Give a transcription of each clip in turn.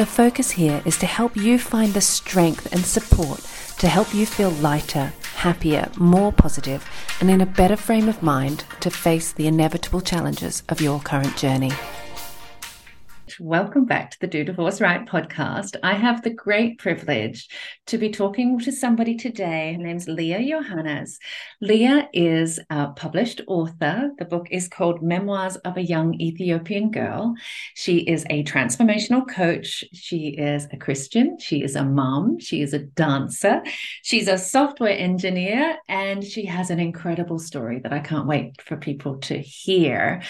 The focus here is to help you find the strength and support to help you feel lighter, happier, more positive, and in a better frame of mind to face the inevitable challenges of your current journey. Welcome back to the Do Divorce Right podcast. I have the great privilege to be talking to somebody today. Her name's Liya Yohannes. Liya is a published author. The book is called Memoirs of a Young Ethiopian Girl. She is a transformational coach. She is a Christian. She is a mom. She is a dancer. She's a software engineer, and she has an incredible story that I can't wait for people to hear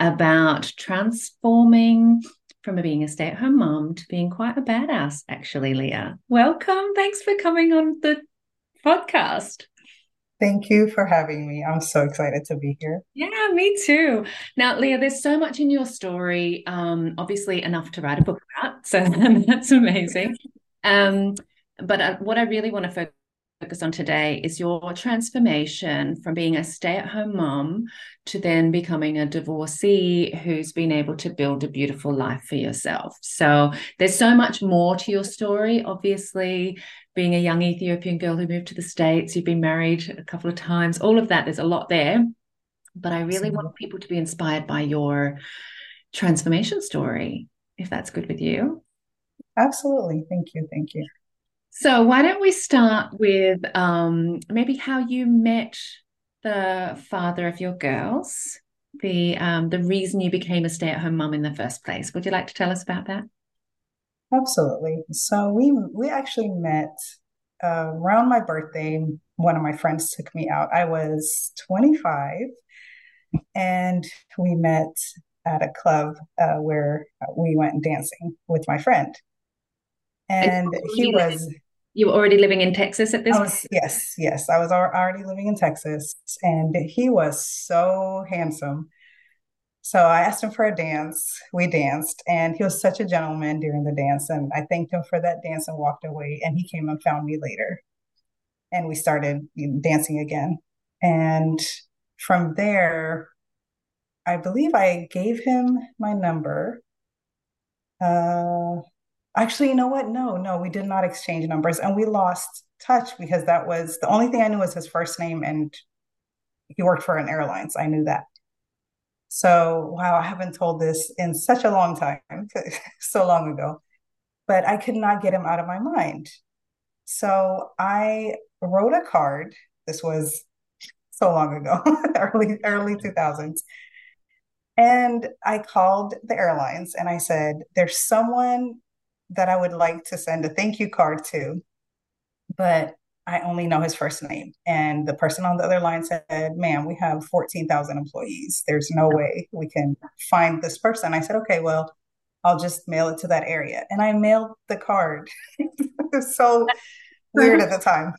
about transforming from being a stay at home mom to being quite a badass, actually, Liya. Welcome. Thanks for coming on the podcast. Thank you for having me. I'm so excited to be here. Yeah, me too. Now, Liya, there's so much in your story, um, obviously enough to write a book about. So that's amazing. Um, but uh, what I really want to focus focus on today is your transformation from being a stay at home mom to then becoming a divorcee who's been able to build a beautiful life for yourself. So there's so much more to your story. Obviously, being a young Ethiopian girl who moved to the States, you've been married a couple of times, all of that, there's a lot there. But I really want people to be inspired by your transformation story, if that's good with you. Absolutely. Thank you. Thank you. So why don't we start with um, maybe how you met the father of your girls, the um, the reason you became a stay at home mom in the first place. Would you like to tell us about that? Absolutely. So we we actually met uh, around my birthday. One of my friends took me out. I was 25, and we met at a club uh, where we went dancing with my friend. And he was you were already living in Texas at this was, Yes, yes. I was already living in Texas and he was so handsome. So I asked him for a dance. We danced and he was such a gentleman during the dance. And I thanked him for that dance and walked away. And he came and found me later. And we started dancing again. And from there, I believe I gave him my number. Uh, Actually, you know what? No, no, we did not exchange numbers and we lost touch because that was the only thing I knew was his first name and he worked for an airline. So I knew that. So, wow, I haven't told this in such a long time, so long ago, but I could not get him out of my mind. So I wrote a card. This was so long ago, early early 2000s. And I called the airlines and I said, There's someone that I would like to send a thank you card to, but I only know his first name. And the person on the other line said, Ma'am, we have 14,000 employees. There's no way we can find this person. I said, Okay, well, I'll just mail it to that area. And I mailed the card. so weird at the time.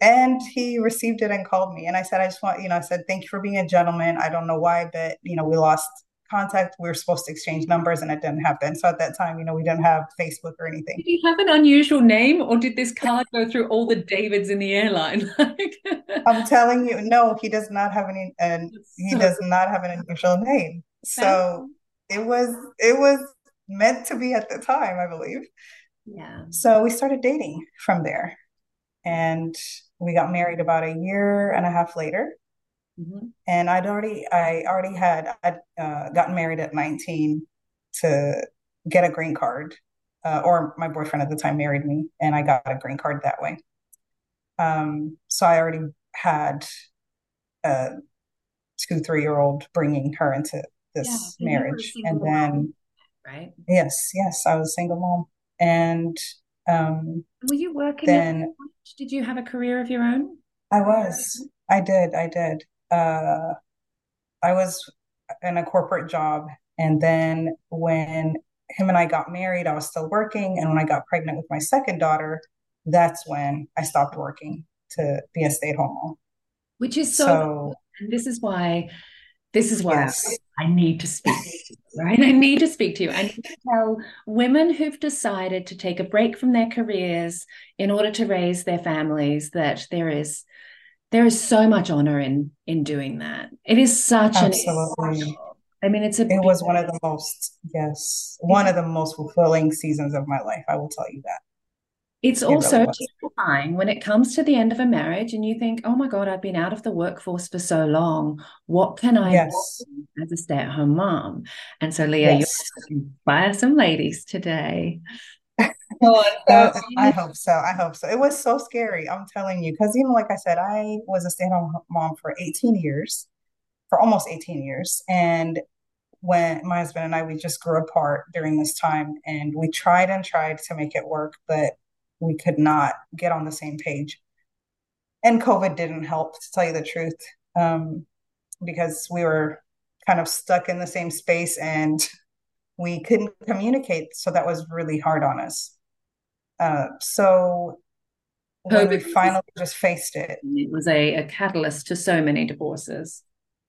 And he received it and called me. And I said, I just want, you know, I said, Thank you for being a gentleman. I don't know why, but, you know, we lost contact. We were supposed to exchange numbers and it didn't happen. So at that time, you know, we didn't have Facebook or anything. Did you have an unusual name or did this card go through all the Davids in the airline? I'm telling you, no, he does not have any, and he does not have an unusual name. So it was, it was meant to be at the time, I believe. Yeah. So we started dating from there and we got married about a year and a half later. Mm-hmm. And I'd already, I already had, I'd uh, gotten married at 19 to get a green card, uh, or my boyfriend at the time married me, and I got a green card that way. Um, so I already had a two, three year old bringing her into this yeah, marriage, and then, mom, right? Yes, yes, I was a single mom, and um, were you working? Then did you have a career of your own? I was. I did. I did uh, I was in a corporate job. And then when him and I got married, I was still working. And when I got pregnant with my second daughter, that's when I stopped working to be a stay at home mom. Which is so, so and this is why this is why yes. I need to speak to you, right? I need to speak to you. I need to tell women who've decided to take a break from their careers in order to raise their families that there is there is so much honor in in doing that. It is such Absolutely. an I mean, it's a. It was one of the most, yes, one of the most fulfilling seasons of my life. I will tell you that. It's it also really terrifying when it comes to the end of a marriage and you think, oh my God, I've been out of the workforce for so long. What can I yes. do as a stay at home mom? And so, Liya, yes. you inspire some ladies today. uh, I hope so. I hope so. It was so scary. I'm telling you, because even like I said, I was a stay at home mom for 18 years, for almost 18 years. And when my husband and I, we just grew apart during this time and we tried and tried to make it work, but we could not get on the same page. And COVID didn't help, to tell you the truth, um, because we were kind of stuck in the same space and we couldn't communicate. So that was really hard on us. Uh, so when we finally just faced it, it was a, a catalyst to so many divorces.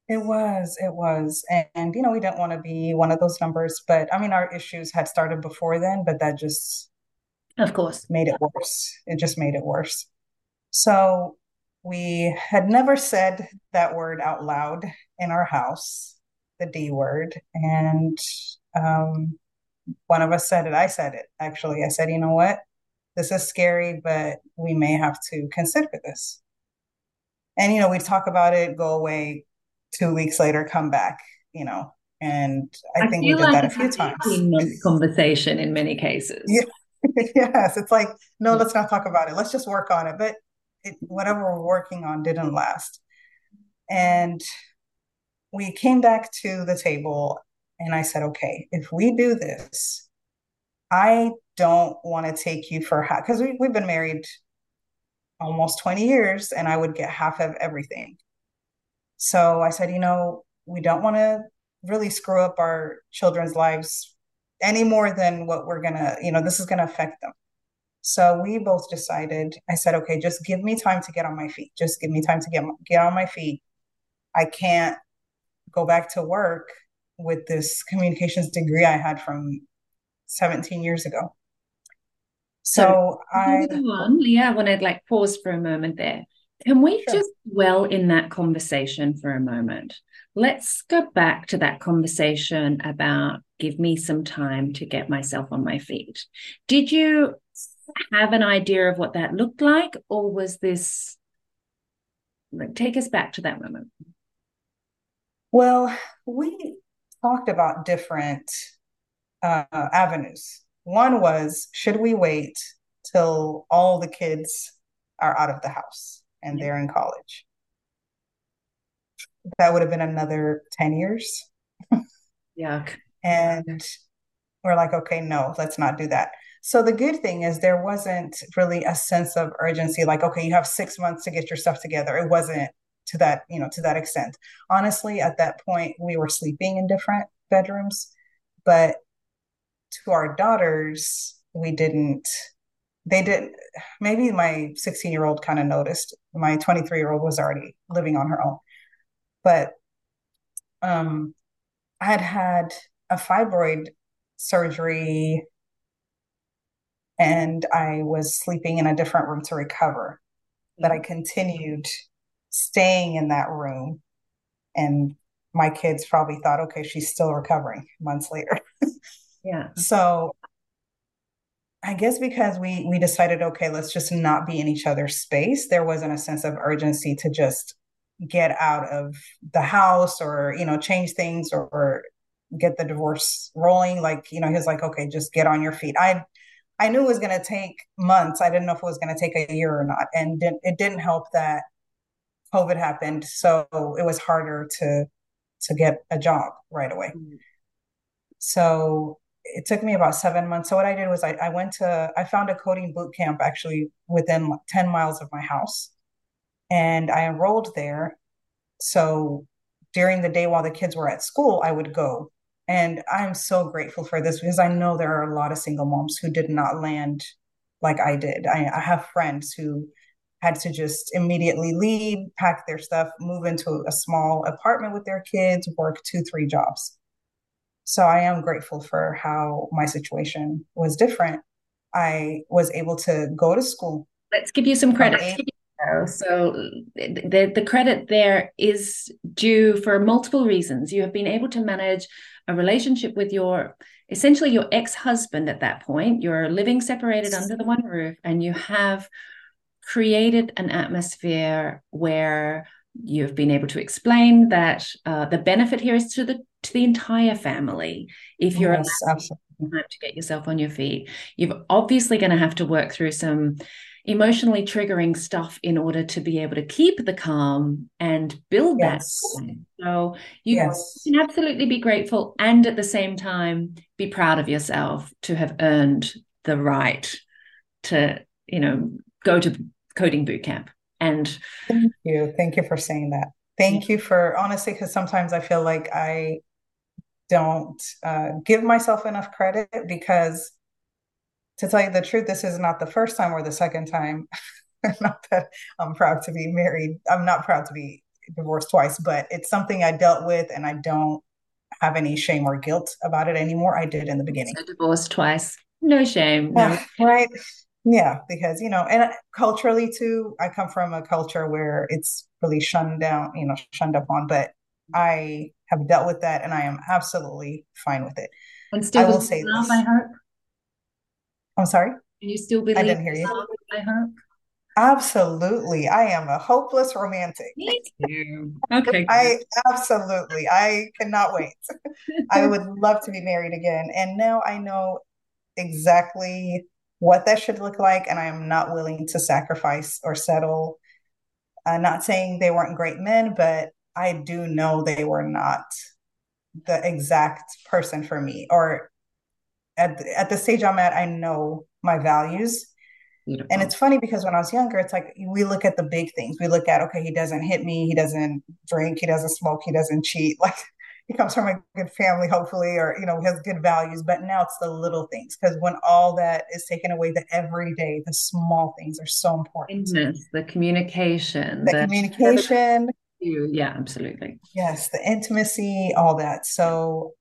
It was, it was. And, and, you know, we didn't want to be one of those numbers, but I mean, our issues had started before then, but that just, of course, made it worse. It just made it worse. So we had never said that word out loud in our house, the D word. And um, one of us said it. I said it, actually. I said, you know what? This is scary, but we may have to consider this. And, you know, we talk about it, go away, two weeks later come back, you know. And I, I think we did like that a few times. Conversation in many cases. Yeah. yes, it's like no, let's not talk about it. Let's just work on it. But it, whatever we're working on didn't last, and we came back to the table, and I said, okay, if we do this, I don't want to take you for half because we, we've been married almost 20 years and I would get half of everything. So I said, you know, we don't want to really screw up our children's lives any more than what we're going to, you know, this is going to affect them. So we both decided, I said, okay, just give me time to get on my feet. Just give me time to get, get on my feet. I can't go back to work with this communications degree I had from 17 years ago. So, I, on, I want to like pause for a moment there. Can we sure. just dwell in that conversation for a moment? Let's go back to that conversation about give me some time to get myself on my feet. Did you have an idea of what that looked like, or was this like take us back to that moment? Well, we talked about different uh, avenues. One was should we wait till all the kids are out of the house? and they're in college. That would have been another 10 years. yeah. And we're like, okay, no, let's not do that. So the good thing is there wasn't really a sense of urgency, like, okay, you have six months to get your stuff together. It wasn't to that, you know, to that extent. Honestly, at that point, we were sleeping in different bedrooms, but to our daughters, we didn't they didn't, maybe my 16 year old kind of noticed my 23 year old was already living on her own. But um i had had a fibroid surgery and i was sleeping in a different room to recover but i continued staying in that room and my kids probably thought okay she's still recovering months later yeah so I guess because we we decided, okay, let's just not be in each other's space. There wasn't a sense of urgency to just get out of the house or you know change things or, or get the divorce rolling. Like you know, he was like, okay, just get on your feet. I I knew it was going to take months. I didn't know if it was going to take a year or not, and it didn't help that COVID happened, so it was harder to to get a job right away. Mm-hmm. So it took me about seven months. So what I did was I, I went to I found a coding boot camp actually within 10 miles of my house. And I enrolled there. So during the day while the kids were at school, I would go And I'm so grateful for this because I know there are a lot of single moms who did not land like I did. I, I have friends who had to just immediately leave, pack their stuff, move into a small apartment with their kids, work two, three jobs. So I am grateful for how my situation was different. I was able to go to school. Let's give you some credit. So the, the credit there is due for multiple reasons. You have been able to manage a relationship with your essentially your ex-husband at that point. You're living separated under the one roof and you have created an atmosphere where you've been able to explain that uh, the benefit here is to the to the entire family if you're yes, absolutely. to get yourself on your feet you're obviously going to have to work through some emotionally triggering stuff in order to be able to keep the calm and build yes. that so you yes. can absolutely be grateful and at the same time be proud of yourself to have earned the right to you know go to coding boot camp and thank you thank you for saying that thank you for honestly because sometimes i feel like i don't uh, give myself enough credit because to tell you the truth, this is not the first time or the second time. not that I'm proud to be married. I'm not proud to be divorced twice, but it's something I dealt with and I don't have any shame or guilt about it anymore. I did in the beginning. So divorced twice. No shame. No. right. Yeah, because you know, and culturally too, I come from a culture where it's really shunned down, you know, shunned upon, but I have dealt with that and I am absolutely fine with it. And still I will say this. I hope. I'm sorry? Can you still believe I didn't hear you. I hope? Absolutely. I am a hopeless romantic. Me too. Okay. I absolutely. I cannot wait. I would love to be married again. And now I know exactly what that should look like. And I am not willing to sacrifice or settle. I'm not saying they weren't great men, but I do know they were not the exact person for me or at the, at the stage I'm at, I know my values. Beautiful. And it's funny because when I was younger, it's like we look at the big things. We look at, okay, he doesn't hit me, he doesn't drink, he doesn't smoke, he doesn't cheat. Like he comes from a good family, hopefully, or you know, has good values. But now it's the little things because when all that is taken away, the everyday, the small things are so important. the communication, the, the communication. Yeah, absolutely. Yes, the intimacy, all that. So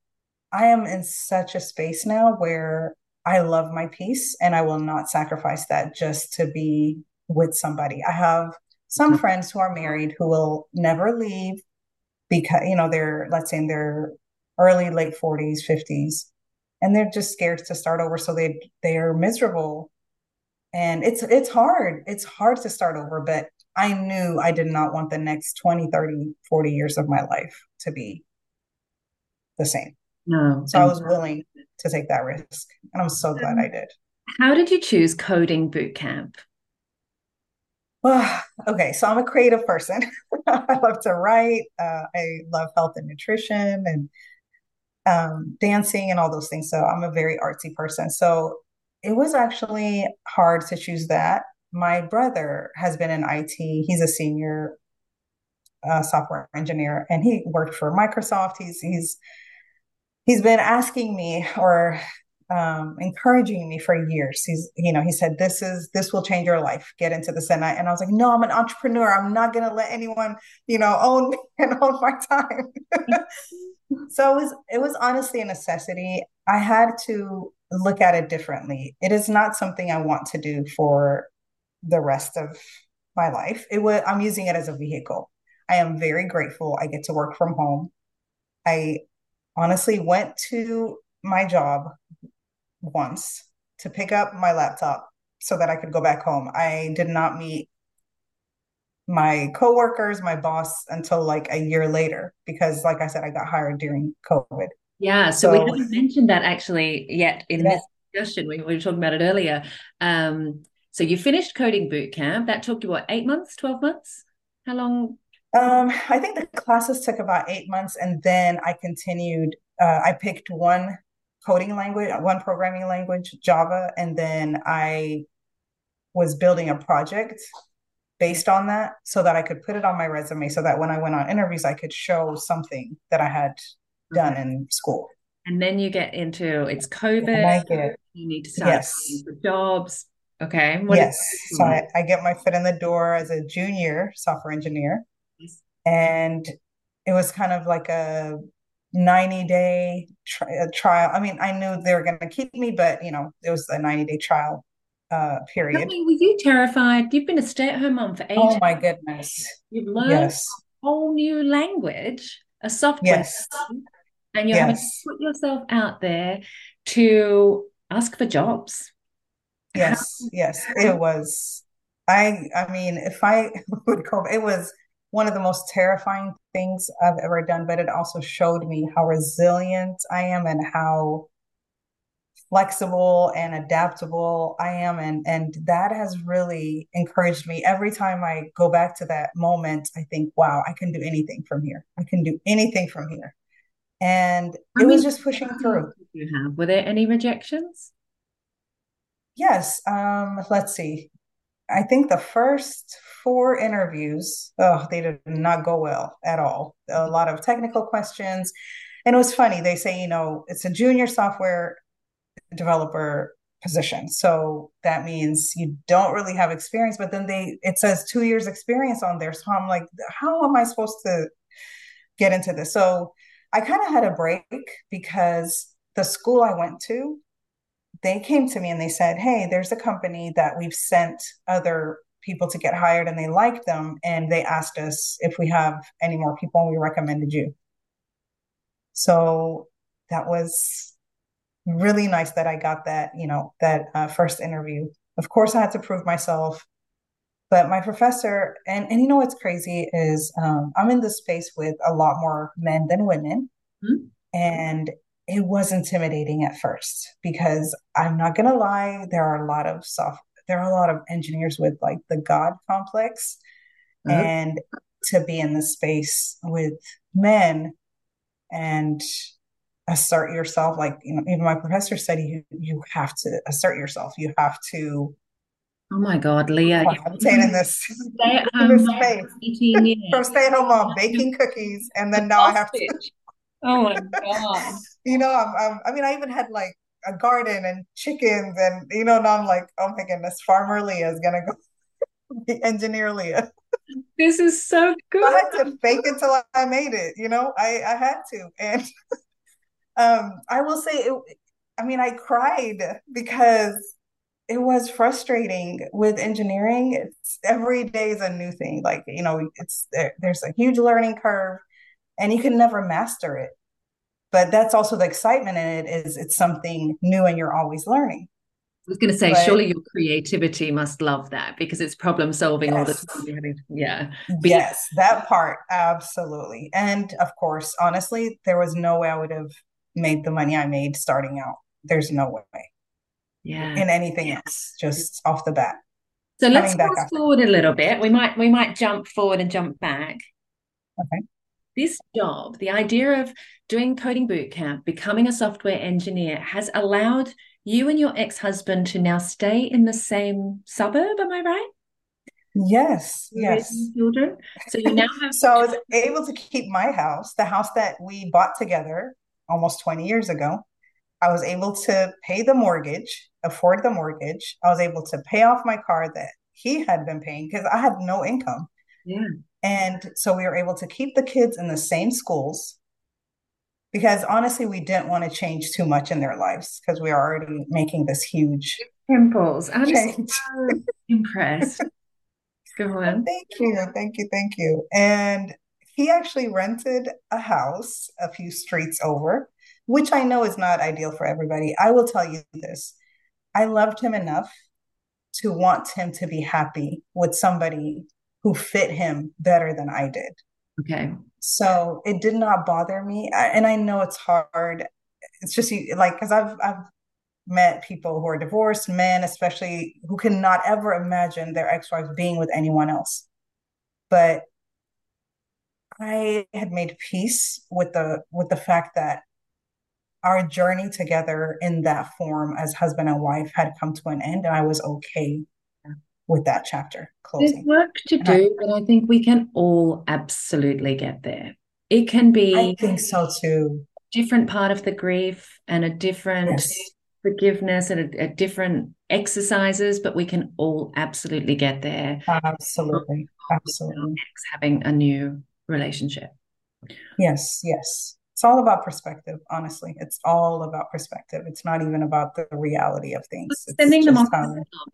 I am in such a space now where I love my peace and I will not sacrifice that just to be with somebody. I have some mm-hmm. friends who are married who will never leave because, you know, they're, let's say in their early, late 40s, 50s, and they're just scared to start over. So they, they are miserable. And it's, it's hard. It's hard to start over, but I knew I did not want the next 20, 30, 40 years of my life to be the same. No. So I was willing to take that risk. And I'm so glad I did. How did you choose coding boot camp? Well, okay, so I'm a creative person. I love to write. Uh, I love health and nutrition and um, dancing and all those things. So I'm a very artsy person. So it was actually hard to choose that. My brother has been in IT. He's a senior uh, software engineer, and he worked for Microsoft. He's he's he's been asking me or um, encouraging me for years. He's, you know, he said, "This is this will change your life. Get into this." And I and I was like, "No, I'm an entrepreneur. I'm not going to let anyone, you know, own me and own my time." so it was it was honestly a necessity. I had to look at it differently. It is not something I want to do for the rest of my life. It was I'm using it as a vehicle. I am very grateful I get to work from home. I honestly went to my job once to pick up my laptop so that I could go back home. I did not meet my coworkers, my boss until like a year later because like I said I got hired during COVID. Yeah, so, so we haven't mentioned that actually yet in yeah. this discussion. We, we were talking about it earlier. Um, so you finished coding boot camp. That took you what, eight months, 12 months? How long um, I think the classes took about eight months, and then I continued. Uh, I picked one coding language, one programming language, Java, and then I was building a project based on that so that I could put it on my resume so that when I went on interviews, I could show something that I had done in school. And then you get into it's COVID. You need to start yes. for jobs. Okay. What yes. So I, I, get my foot in the door as a junior software engineer. Yes. And it was kind of like a 90 day tri- trial. I mean, I knew they were going to keep me, but you know, it was a 90 day trial uh, period. Me, were you terrified? You've been a stay at home mom for eight. Oh my goodness! You've learned yes. a whole new language, a software, yes. and you're yes. having to put yourself out there to ask for jobs. Yes, yes, it was. I, I mean, if I would go, it was one of the most terrifying things I've ever done, but it also showed me how resilient I am and how flexible and adaptable I am. And, and that has really encouraged me. Every time I go back to that moment, I think, wow, I can do anything from here. I can do anything from here. And it was just pushing through. You have were there any rejections? Yes. Um, let's see. I think the first four interviews, oh, they did not go well at all. A lot of technical questions. And it was funny. They say, you know, it's a junior software developer position. So that means you don't really have experience, but then they it says two years experience on there. So I'm like, how am I supposed to get into this? So I kind of had a break because the school I went to, they came to me and they said, Hey, there's a company that we've sent other people to get hired and they liked them. And they asked us if we have any more people and we recommended you. So that was really nice that I got that, you know, that uh, first interview. Of course, I had to prove myself. But my professor, and, and you know what's crazy is um, I'm in this space with a lot more men than women. Mm-hmm. And it was intimidating at first because I'm not going to lie, there are a lot of soft, there are a lot of engineers with like the God complex. Mm-hmm. And to be in the space with men and assert yourself like you know even my professor said you you have to assert yourself you have to oh my god Liya i'm saying in this, stay at home this space from stay at home mom baking cookies and then now i have to oh my god. You know I'm, I'm, i mean i even had like a garden and chickens and you know now i'm like oh my goodness farmer Liya is gonna go be engineer Liya. This is so good i had to fake it till i made it you know? I i had to. And um, I will say, it, I mean, I cried because it was frustrating with engineering. It's every day is a new thing. Like you know, it's there, there's a huge learning curve, and you can never master it. But that's also the excitement in it is it's something new and you're always learning. I was going to say, but, surely your creativity must love that because it's problem solving yes. all the time. Yeah. But yes, that part, absolutely. And of course, honestly, there was no way I would have made the money I made starting out. There's no way. Yeah. In anything yeah. else, just off the bat. So let's fast forward a little bit. We might we might jump forward and jump back. Okay. This job, the idea of doing coding bootcamp, becoming a software engineer, has allowed you and your ex-husband to now stay in the same suburb. Am I right? Yes, yes. Children. So you now have. so I was able to keep my house, the house that we bought together, almost 20 years ago. I was able to pay the mortgage, afford the mortgage. I was able to pay off my car that he had been paying because I had no income. Yeah. And so we were able to keep the kids in the same schools because honestly, we didn't want to change too much in their lives because we are already making this huge pimples. I'm change. so impressed. Go on. Thank you. Thank you. Thank you. And he actually rented a house a few streets over, which I know is not ideal for everybody. I will tell you this I loved him enough to want him to be happy with somebody who fit him better than I did. Okay. So it did not bother me. And I know it's hard. It's just like, because I've, I've, met people who are divorced, men especially, who cannot ever imagine their ex-wives being with anyone else. But I had made peace with the with the fact that our journey together in that form as husband and wife had come to an end and I was okay with that chapter closing. There's work to and do, I, but I think we can all absolutely get there. It can be I think so too. different part of the grief and a different yes. forgiveness and a, a, different exercises, but we can all absolutely get there. Absolutely. Absolutely. Having a new relationship. Yes, yes it's all about perspective honestly. It's all about perspective. It's not even about the reality of things. It's sending them off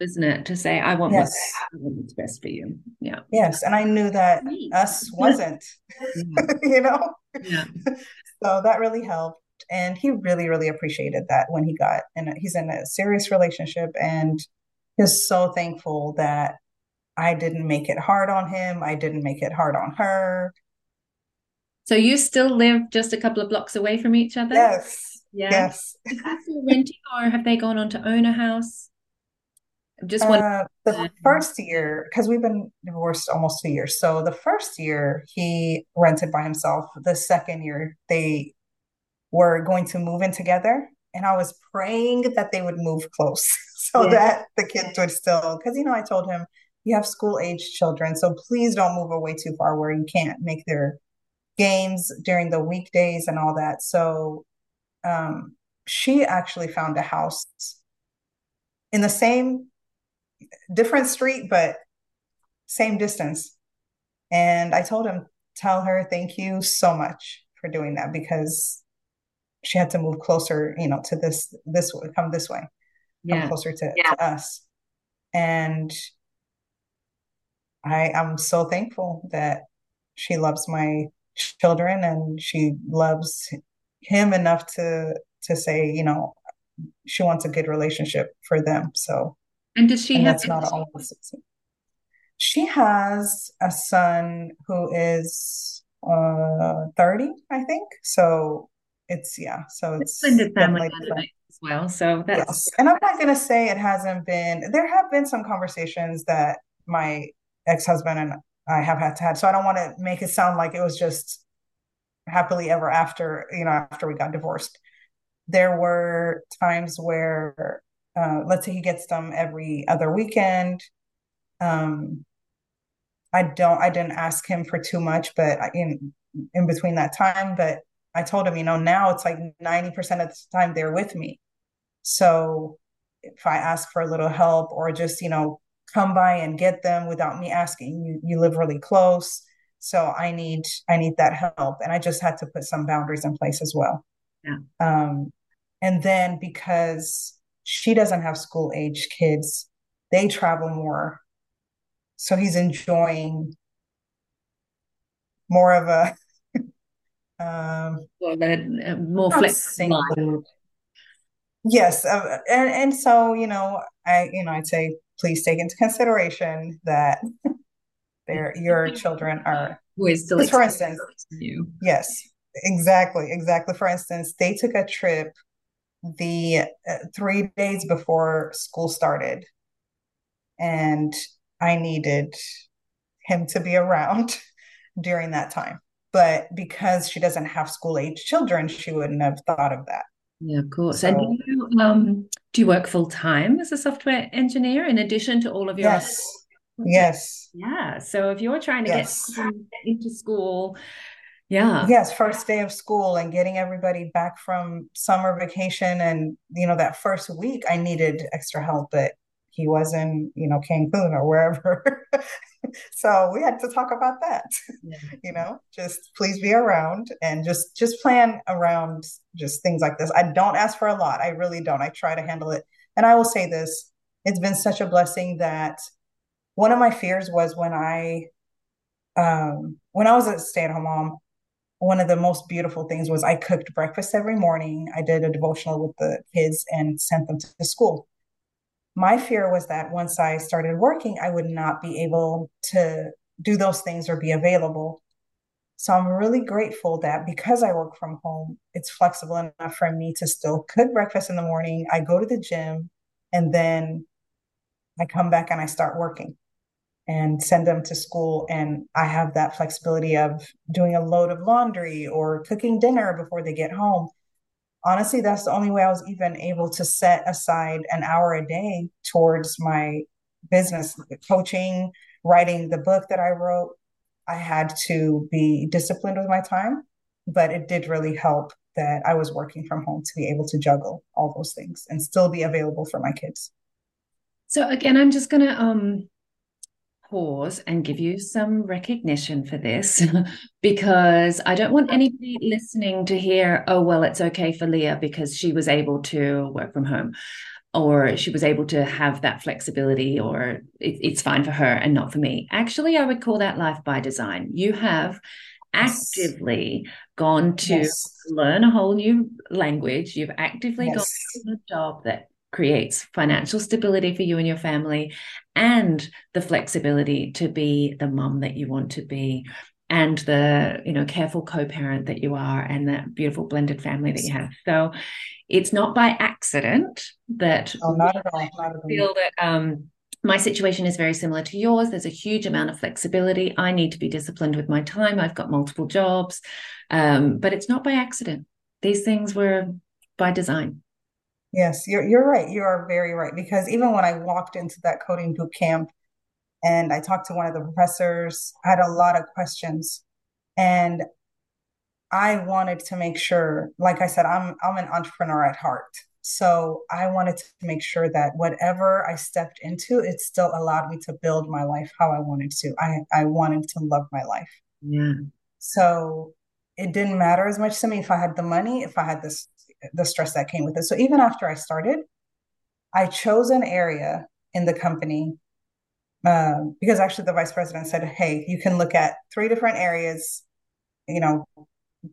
isn't it? To say i want yes. what's best for you. Yeah. Yes and i knew that us wasn't you know? Yeah. so that really helped and he really really appreciated that when he got and he's in a serious relationship and he's so thankful that i didn't make it hard on him i didn't make it hard on her so you still live just a couple of blocks away from each other? Yes. Yeah. Yes. Is that still renting or have they gone on to own a house? Just one. Uh, the first year, because we've been divorced almost two years. So the first year he rented by himself. The second year they were going to move in together. And I was praying that they would move close so yeah. that the kids would still, because, you know, I told him, you have school age children. So please don't move away too far where you can't make their games during the weekdays and all that. So um, she actually found a house in the same, different street, but same distance. And I told him, tell her thank you so much for doing that because she had to move closer, you know, to this, this way, come this way, yeah. come closer to, yeah. to us. And I am so thankful that she loves my children and she loves him enough to to say you know she wants a good relationship for them so and does she and have that's not always she has a son who is uh 30 i think so it's yeah so it's blended family as well so that's yes. and i'm not going to say it hasn't been there have been some conversations that my ex-husband and I have had to have. So I don't want to make it sound like it was just happily ever after, you know, after we got divorced. There were times where, uh, let's say he gets them every other weekend. Um, I don't, I didn't ask him for too much, but in in between that time, but I told him, you know, now it's like 90% of the time they're with me. So if I ask for a little help or just, you know, come by and get them without me asking. You you live really close, so I need I need that help, and I just had to put some boundaries in place as well. Yeah. Um, and then because she doesn't have school age kids, they travel more, so he's enjoying more of a um, well, more flexible. Yes, uh, and and so you know, I you know, I'd say please take into consideration that their your children are who is still for instance you. yes exactly exactly. For instance they took a trip the uh, three days before school started. And i needed him to be around during that time. But because she doesn't have school age children she wouldn't have thought of that. Yeah, of course. So, and um, do you work full time as a software engineer in addition to all of your? Yes. Yes. Yeah. So if you're trying to yes. get into school, yeah. Yes, first day of school and getting everybody back from summer vacation, and you know that first week I needed extra help, but he was in you know Cancun or wherever. so we had to talk about that. Yeah. you know, just please be around and just just plan around just things like this. I don't ask for a lot. I really don't. I try to handle it. And I will say this, it's been such a blessing that one of my fears was when I um when I was a stay-at-home mom, one of the most beautiful things was I cooked breakfast every morning. I did a devotional with the kids and sent them to school my fear was that once I started working, I would not be able to do those things or be available. So I'm really grateful that because I work from home, it's flexible enough for me to still cook breakfast in the morning. I go to the gym and then I come back and I start working and send them to school. And I have that flexibility of doing a load of laundry or cooking dinner before they get home honestly, that's the only way I was even able to set aside an hour a day towards my business coaching, writing the book that I wrote. I had to be disciplined with my time, but it did really help that I was working from home to be able to juggle all those things and still be available for my kids. So again, I'm just going to um pause and give you some recognition for this because I don't want anybody listening to hear, oh, well, it's okay for Liya because she was able to work from home or she was able to have that flexibility or it, it's fine for her and not for me. Actually, I would call that life by design. You have actively yes. gone to yes. learn a whole new language. You've actively yes. gone to a job that creates financial stability for you and your family and the flexibility to be the mum that you want to be and the you know careful co-parent that you are and that beautiful blended family that you have so it's not by accident that oh, not at all. Not at all. feel that um my situation is very similar to yours. There's a huge amount of flexibility. I need to be disciplined with my time. I've got multiple jobs, um, but it's not by accident. These things were by design. Yes, you're you're right. You are very right. Because even when I walked into that coding boot camp and I talked to one of the professors, I had a lot of questions. And I wanted to make sure, like I said, I'm I'm an entrepreneur at heart. So I wanted to make sure that whatever I stepped into, it still allowed me to build my life how I wanted to. I, I wanted to love my life. Yeah. So it didn't matter as much to me if I had the money, if I had this the stress that came with it. So even after I started, I chose an area in the company uh, because actually the vice president said, "Hey, you can look at three different areas, you know,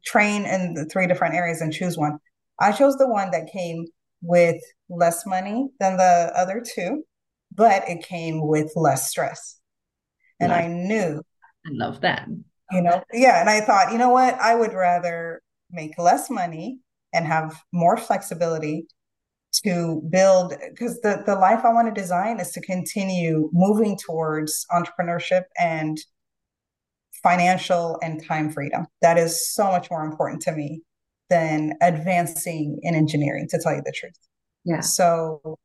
train in the three different areas and choose one." I chose the one that came with less money than the other two, but it came with less stress. And I knew. I love that. You know, yeah. And I thought, you know what? I would rather make less money and have more flexibility to build because the, the life I want to design is to continue moving towards entrepreneurship and financial and time freedom. That is so much more important to me than advancing in engineering, to tell you the truth. Yeah. So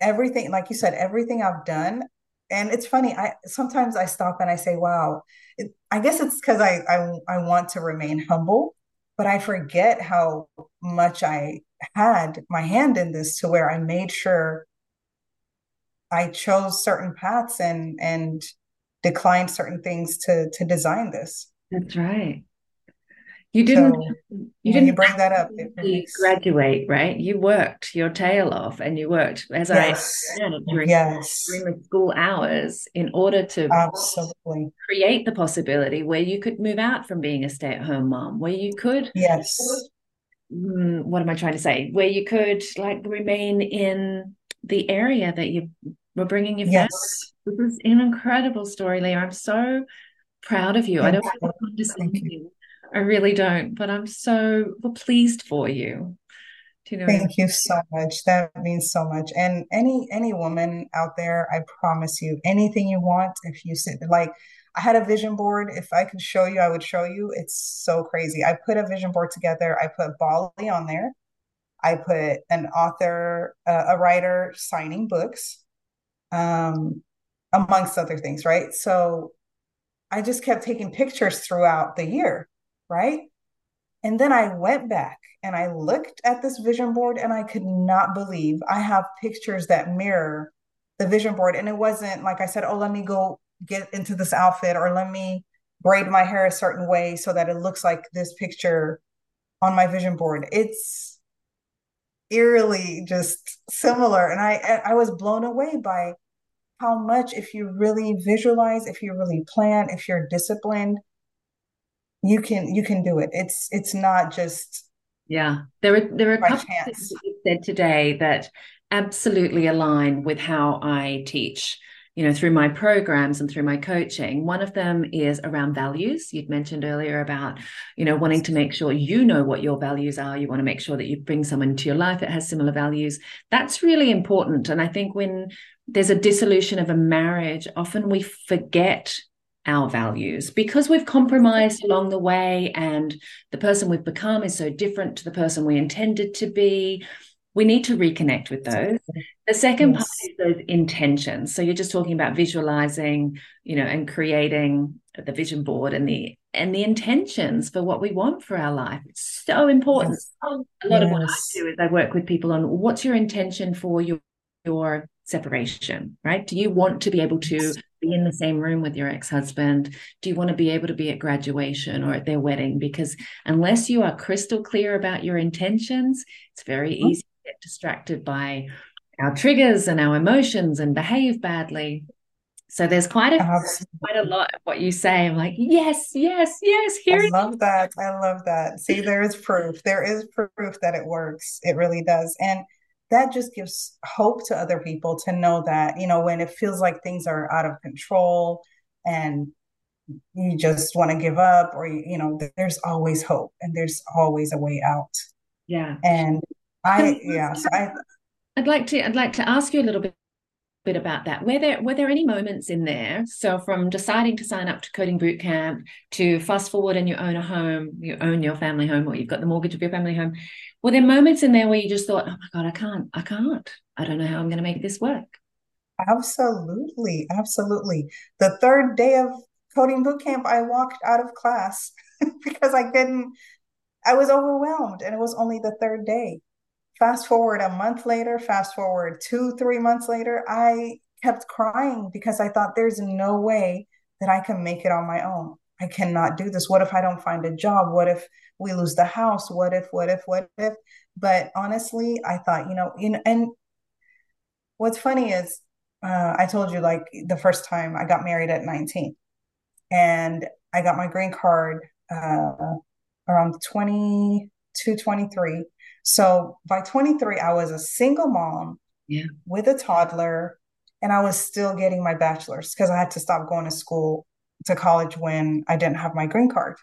everything, like you said, everything I've done, and it's funny. I sometimes I stop and I say, "Wow." It, I guess it's because I, I I want to remain humble but I forget how much I had my hand in this to where I made sure I chose certain paths and and declined certain things to to design this. That's right. You didn't. So, you didn't you bring that up. you graduate, right? You worked your tail off, and you worked as yes. I during, yes. during the school hours in order to absolutely create the possibility where you could move out from being a stay-at-home mom, where you could yes. Mm, what am I trying to say? Where you could like remain in the area that you were bringing your family. Yes. This is an incredible story, Liya. I'm so proud of you. Thank I don't want to condescend I really don't, but I'm so pleased for you. you know? Thank you so much. That means so much. And any any woman out there, I promise you, anything you want, if you sit like I had a vision board. If I could show you, I would show you. It's so crazy. I put a vision board together. I put Bali on there. I put an author, uh, a writer signing books, um, amongst other things, right? So I just kept taking pictures throughout the year right? And then I went back and I looked at this vision board and I could not believe I have pictures that mirror the vision board. And it wasn't like I said, oh, let me go get into this outfit or let me braid my hair a certain way so that it looks like this picture on my vision board. It's eerily just similar. And I I was blown away by how much if you really visualize, if you really plan, if you're disciplined, you can you can do it. It's it's not just yeah. There are there are a couple of things that you said today that absolutely align with how i teach you know through my programs and through my coaching. One of them is around values. You'd mentioned earlier about you know wanting to make sure you know what your values are. You want to make sure that you bring someone into your life that has similar values. That's really important. And i think when there's a dissolution of a marriage often we forget our values because we've compromised along the way and the person we've become is so different to the person we intended to be we need to reconnect with those. The second yes. part is those intentions. So you're just talking about visualizing, you know, and creating the vision board and the and the intentions for what we want for our life. It's so important. Yes. A lot yes. of what I do is I work with people on what's your intention for your your separation, right? Do you want to be able to be in the same room with your ex-husband? Do you want to be able to be at graduation or at their wedding? Because unless you are crystal clear about your intentions, it's very mm-hmm. easy to get distracted by our triggers and our emotions and behave badly. So there's quite a Absolutely. quite a lot of what you say. I'm like, yes, yes, yes. Here I love that. I love that. See, there is proof. There is proof that it works. It really does. And that just gives hope to other people to know that, you know, when it feels like things are out of control and you just want to give up or you, know, there's always hope and there's always a way out. Yeah. And I yeah, so I I'd like to I'd like to ask you a little bit bit about that. Were there were there any moments in there? So from deciding to sign up to coding boot camp to fast forward and you own a home, you own your family home, or you've got the mortgage of your family home. Were there moments in there where you just thought, "Oh my god, I can't, I can't, I don't know how I'm going to make this work"? Absolutely, absolutely. The third day of coding boot camp, I walked out of class because I couldn't. I was overwhelmed, and it was only the third day fast forward a month later, fast forward two, three months later, I kept crying because I thought there's no way that I can make it on my own. I cannot do this. What if I don't find a job? What if we lose the house? What if, what if, what if? But honestly, I thought, you know, know, and what's funny is uh, I told you like the first time I got married at 19 and I got my green card uh, around 22, 23. So by 23, I was a single mom yeah. with a toddler, and I was still getting my bachelor's because I had to stop going to school to college when I didn't have my green card.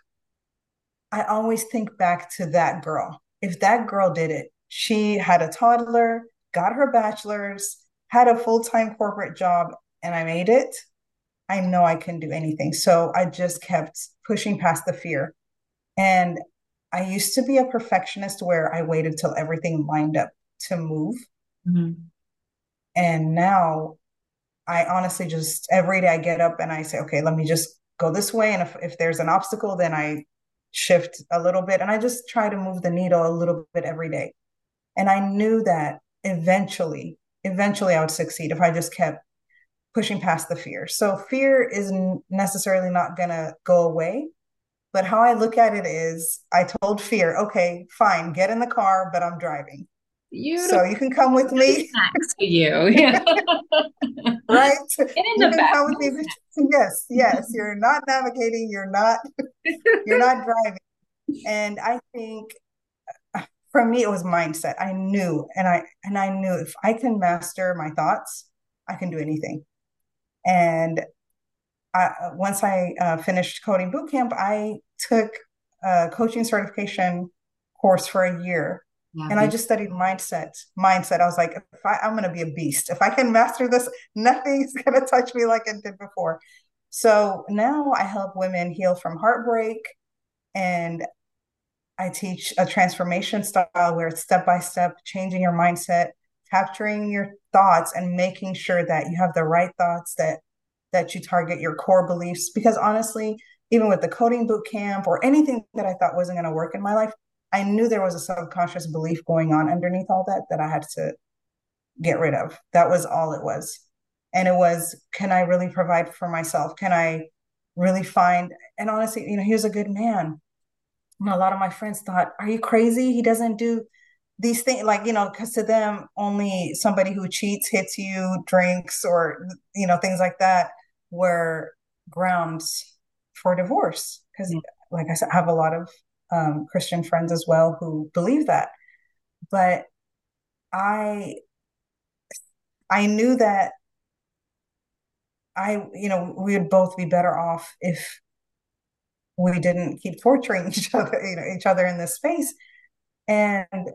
I always think back to that girl. If that girl did it, she had a toddler, got her bachelor's, had a full time corporate job, and I made it. I know I can do anything. So I just kept pushing past the fear. And I used to be a perfectionist where I waited till everything lined up to move. Mm-hmm. And now I honestly just every day I get up and I say, okay, let me just go this way. And if, if there's an obstacle, then I shift a little bit and I just try to move the needle a little bit every day. And I knew that eventually, eventually I would succeed if I just kept pushing past the fear. So fear isn't necessarily not going to go away, but how I look at it is I told fear, okay, fine, get in the car, but I'm driving. Beautiful. So you can come with me. Thanks to you. Yeah. right? Get in you the back. Come with me. Yes, yes. You're not navigating, you're not you're not driving. And I think for me it was mindset. I knew and I and I knew if I can master my thoughts, I can do anything. And I, once I uh, finished coding bootcamp, I took a coaching certification course for a year. Yeah, and I just studied mindset. Mindset. I was like, if I, I'm going to be a beast. If I can master this, nothing's going to touch me like it did before. So now I help women heal from heartbreak, and I teach a transformation style where it's step by step, changing your mindset, capturing your thoughts, and making sure that you have the right thoughts that that you target your core beliefs because honestly even with the coding boot camp or anything that i thought wasn't going to work in my life i knew there was a subconscious belief going on underneath all that that i had to get rid of. That was all it was. And it was can i really provide for myself? Can i really find and honestly you know he was a good man. A lot of my friends thought are you crazy? He doesn't do these things like you know because to them only somebody who cheats hits you drinks or you know things like that were grounds for divorce because mm. like i said i have a lot of um, christian friends as well who believe that. But i i knew that i you know we would both be better off if we didn't keep torturing each other you know each other in this space. And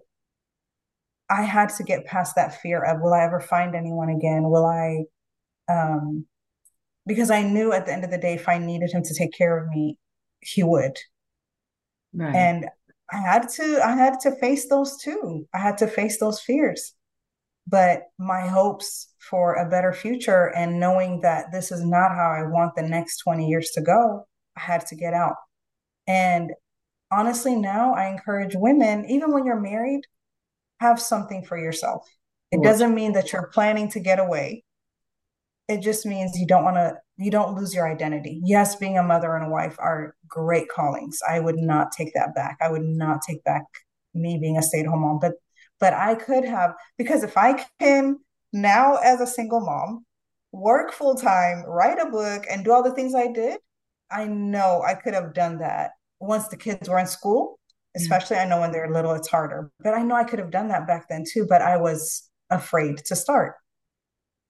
i had to get past that fear of will i ever find anyone again? Will i um because I knew at the end of the day, if I needed him to take care of me, he would. Right. And I had to I had to face those too. I had to face those fears. But my hopes for a better future and knowing that this is not how I want the next 20 years to go, I had to get out. And honestly, now I encourage women, even when you're married, have something for yourself. It doesn't mean that you're planning to get away. It just means you don't want to, you don't lose your identity. Yes, being a mother and a wife are great callings. I would not take that back. I would not take back me being a stay at home mom. But, but I could have, because if I can now as a single mom, work full time, write a book, and do all the things I did, I know I could have done that once the kids were in school. Mm. Especially, I know when they're little, it's harder. But I know I could have done that back then too. But I was afraid to start.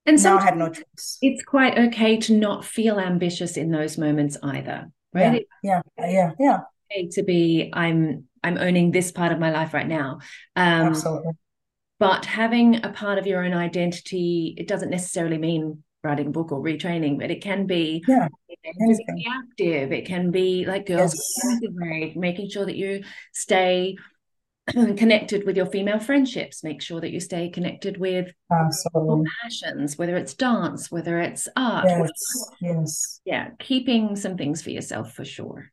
And now I had no choice. It's quite okay to not feel ambitious in those moments either, right? Yeah, yeah, yeah. yeah. Okay to be, I'm, I'm owning this part of my life right now. Um, Absolutely. But having a part of your own identity, it doesn't necessarily mean writing a book or retraining, but it can be yeah, physically active. It can be like girls yes. making sure that you stay connected with your female friendships. Make sure that you stay connected with your passions, whether it's dance, whether it's art. Yes, yes. Yeah, keeping some things for yourself for sure.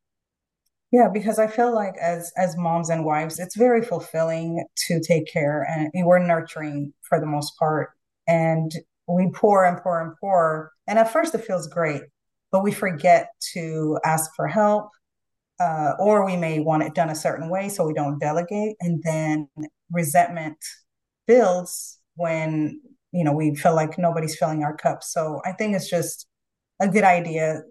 Yeah, because I feel like as as moms and wives, it's very fulfilling to take care and we're nurturing for the most part. And we pour and pour and pour. And at first it feels great, but we forget to ask for help. Uh, or we may want it done a certain way, so we don't delegate. And then resentment builds when you know we feel like nobody's filling our cup. So I think it's just a good idea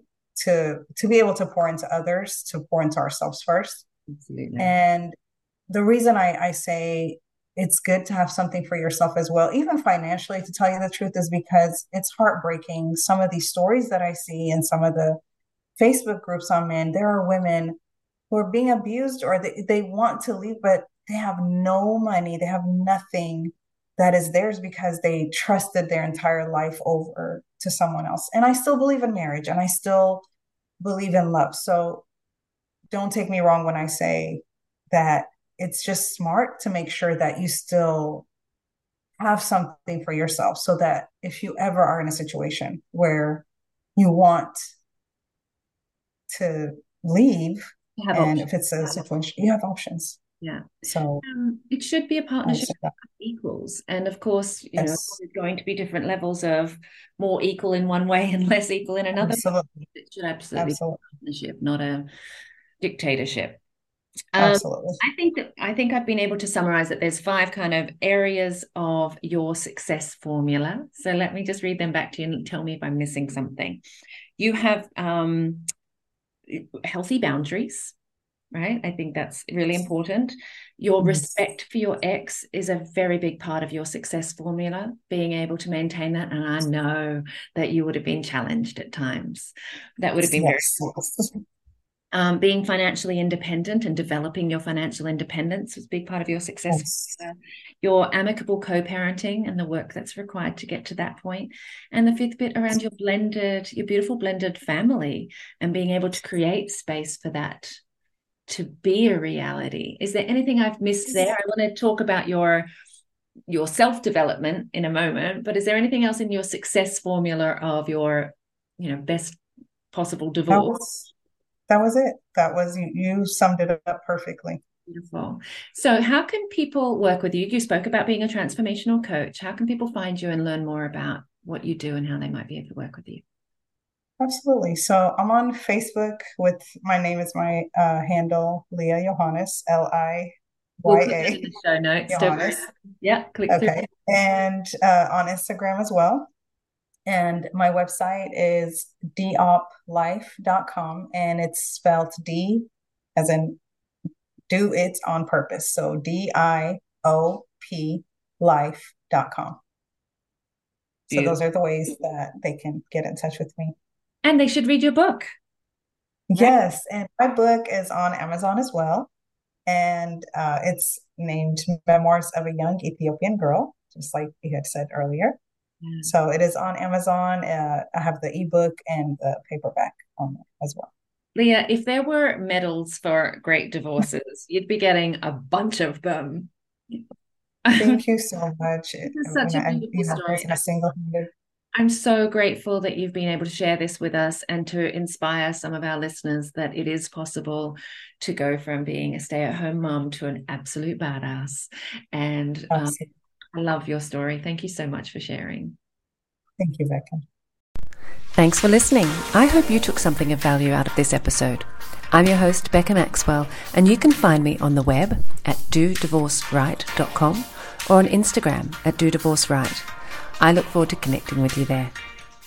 to to be able to pour into others, to pour into ourselves first. Absolutely. And the reason I, I say it's good to have something for yourself as well, even financially, to tell you the truth, is because it's heartbreaking. Some of these stories that I see and some of the Facebook groups I'm in, there are women who are being abused or they, they want to leave, but they have no money, they have nothing that is theirs because they trusted their entire life over to someone else. And I still believe in marriage and I still believe in love. So don't take me wrong when I say that it's just smart to make sure that you still have something for yourself so that if you ever are in a situation where you want to leave and options. if it's a situation you have options yeah so um, it should be a partnership of equals and of course you yes. know there's going to be different levels of more equal in one way and less equal in another absolutely. it should absolutely, absolutely. be a partnership not a dictatorship um, Absolutely. I think that I think I've been able to summarize that there's five kind of areas of your success formula. So let me just read them back to you and tell me if I'm missing something. You have um, healthy mm. boundaries, right? I think that's really important. Your yes. respect for your ex is a very big part of your success formula, being able to maintain that. And I know that you would have been challenged at times. That would have been yes. very um, being financially independent and developing your financial independence was a big part of your success. Yes. Your amicable co-parenting and the work that's required to get to that point. And the fifth bit around your blended, your beautiful blended family and being able to create space for that to be a reality. Is there anything I've missed there? I want to talk about your your self-development in a moment, but is there anything else in your success formula of your, you know, best possible divorce? That was it. That was you, you summed it up perfectly. Beautiful. So, how can people work with you? You spoke about being a transformational coach. How can people find you and learn more about what you do and how they might be able to work with you? Absolutely. So I'm on Facebook with my name is my uh, handle Liya Yohannes L I Y A. Show notes. Yohannes. Yeah. Click okay. Through. And uh, on Instagram as well. And my website is dioplife.com and it's spelled D as in do it on purpose. So D I O P life.com. So those are the ways that they can get in touch with me. And they should read your book. Yes. And my book is on Amazon as well. And uh, it's named Memoirs of a Young Ethiopian Girl, just like you had said earlier. So it is on Amazon. Uh, I have the ebook and the paperback on there as well. Liya, if there were medals for great divorces, you'd be getting a bunch of them. Thank you so much. It's such a beautiful story. I'm so grateful that you've been able to share this with us and to inspire some of our listeners that it is possible to go from being a stay at home mom to an absolute badass. And um, I love your story. Thank you so much for sharing. Thank you, Becca. Thanks for listening. I hope you took something of value out of this episode. I'm your host, Becca Maxwell, and you can find me on the web at dodivorceright.com or on Instagram at dodivorceright. I look forward to connecting with you there.